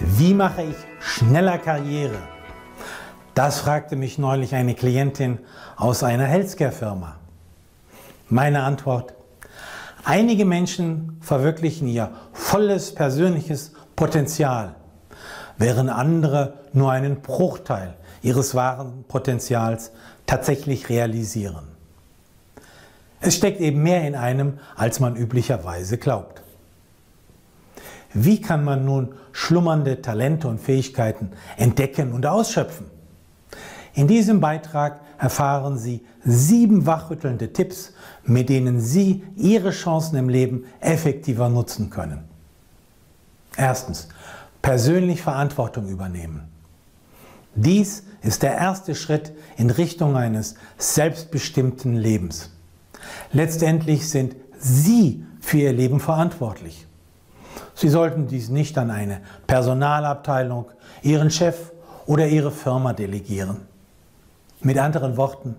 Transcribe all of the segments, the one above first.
Wie mache ich schneller Karriere? Das fragte mich neulich eine Klientin aus einer Healthcare-Firma. Meine Antwort, einige Menschen verwirklichen ihr volles persönliches Potenzial, während andere nur einen Bruchteil ihres wahren Potenzials tatsächlich realisieren. Es steckt eben mehr in einem, als man üblicherweise glaubt. Wie kann man nun schlummernde Talente und Fähigkeiten entdecken und ausschöpfen? In diesem Beitrag erfahren Sie sieben wachrüttelnde Tipps, mit denen Sie Ihre Chancen im Leben effektiver nutzen können. Erstens, persönlich Verantwortung übernehmen. Dies ist der erste Schritt in Richtung eines selbstbestimmten Lebens. Letztendlich sind Sie für Ihr Leben verantwortlich. Sie sollten dies nicht an eine Personalabteilung, Ihren Chef oder Ihre Firma delegieren. Mit anderen Worten,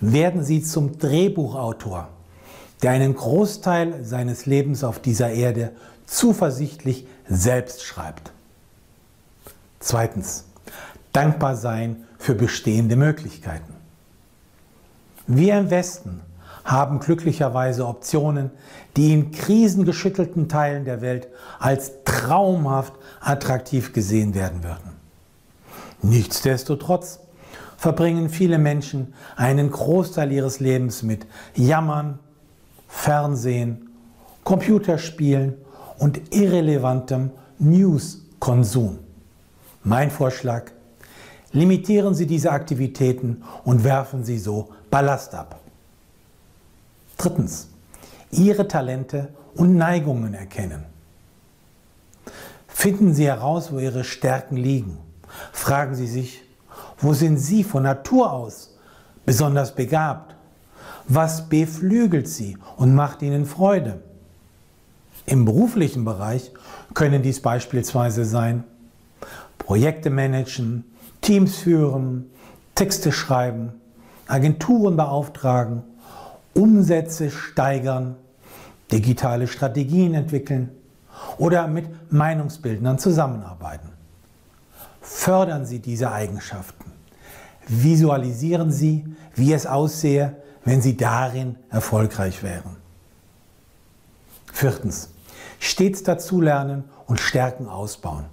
werden Sie zum Drehbuchautor, der einen Großteil seines Lebens auf dieser Erde zuversichtlich selbst schreibt. Zweitens, dankbar sein für bestehende Möglichkeiten. Wir im Westen haben glücklicherweise Optionen, die in krisengeschüttelten Teilen der Welt als traumhaft attraktiv gesehen werden würden. Nichtsdestotrotz verbringen viele Menschen einen Großteil ihres Lebens mit Jammern, Fernsehen, Computerspielen und irrelevantem News-Konsum. Mein Vorschlag, limitieren Sie diese Aktivitäten und werfen Sie so Ballast ab. Drittens, Ihre Talente und Neigungen erkennen. Finden Sie heraus, wo Ihre Stärken liegen. Fragen Sie sich, wo sind Sie von Natur aus besonders begabt? Was beflügelt Sie und macht Ihnen Freude? Im beruflichen Bereich können dies beispielsweise sein Projekte managen, Teams führen, Texte schreiben, Agenturen beauftragen, Umsätze steigern, digitale Strategien entwickeln oder mit Meinungsbildnern zusammenarbeiten. Fördern Sie diese Eigenschaften. Visualisieren Sie, wie es aussehe, wenn Sie darin erfolgreich wären. Viertens. Stets dazulernen und Stärken ausbauen.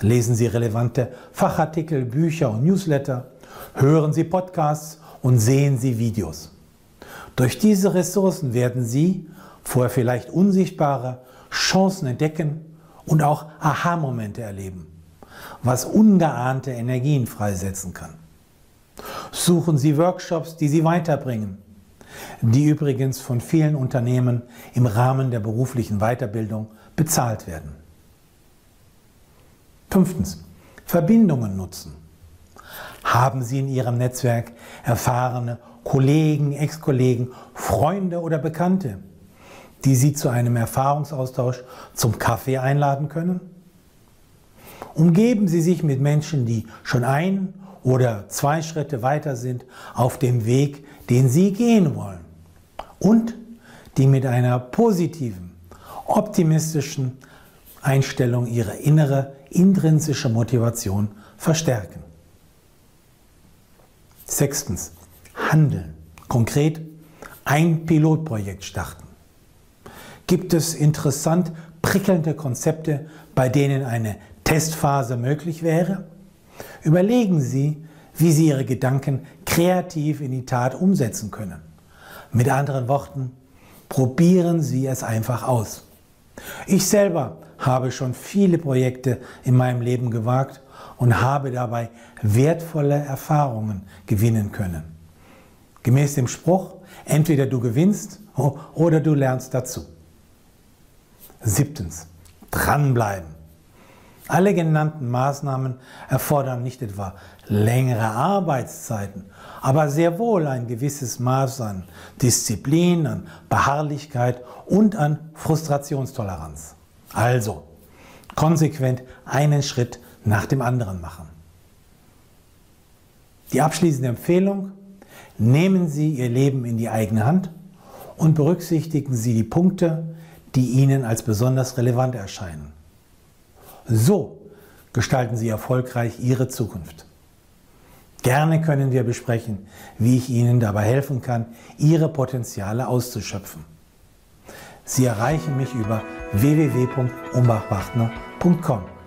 Lesen Sie relevante Fachartikel, Bücher und Newsletter, hören Sie Podcasts und sehen Sie Videos. Durch diese Ressourcen werden Sie, vorher vielleicht unsichtbare, Chancen entdecken und auch Aha-Momente erleben was ungeahnte Energien freisetzen kann. Suchen Sie Workshops, die Sie weiterbringen, die übrigens von vielen Unternehmen im Rahmen der beruflichen Weiterbildung bezahlt werden. Fünftens. Verbindungen nutzen. Haben Sie in Ihrem Netzwerk erfahrene Kollegen, Ex-Kollegen, Freunde oder Bekannte, die Sie zu einem Erfahrungsaustausch zum Kaffee einladen können? Umgeben Sie sich mit Menschen, die schon ein oder zwei Schritte weiter sind auf dem Weg, den Sie gehen wollen. Und die mit einer positiven, optimistischen Einstellung Ihre innere, intrinsische Motivation verstärken. Sechstens, handeln. Konkret ein Pilotprojekt starten. Gibt es interessant prickelnde Konzepte, bei denen eine Testphase möglich wäre? Überlegen Sie, wie Sie Ihre Gedanken kreativ in die Tat umsetzen können. Mit anderen Worten, probieren Sie es einfach aus. Ich selber habe schon viele Projekte in meinem Leben gewagt und habe dabei wertvolle Erfahrungen gewinnen können. Gemäß dem Spruch, entweder du gewinnst oder du lernst dazu. Siebtens, dranbleiben. Alle genannten Maßnahmen erfordern nicht etwa längere Arbeitszeiten, aber sehr wohl ein gewisses Maß an Disziplin, an Beharrlichkeit und an Frustrationstoleranz. Also konsequent einen Schritt nach dem anderen machen. Die abschließende Empfehlung, nehmen Sie Ihr Leben in die eigene Hand und berücksichtigen Sie die Punkte, die Ihnen als besonders relevant erscheinen. So gestalten Sie erfolgreich Ihre Zukunft. Gerne können wir besprechen, wie ich Ihnen dabei helfen kann, Ihre Potenziale auszuschöpfen. Sie erreichen mich über www.umbachpartner.com.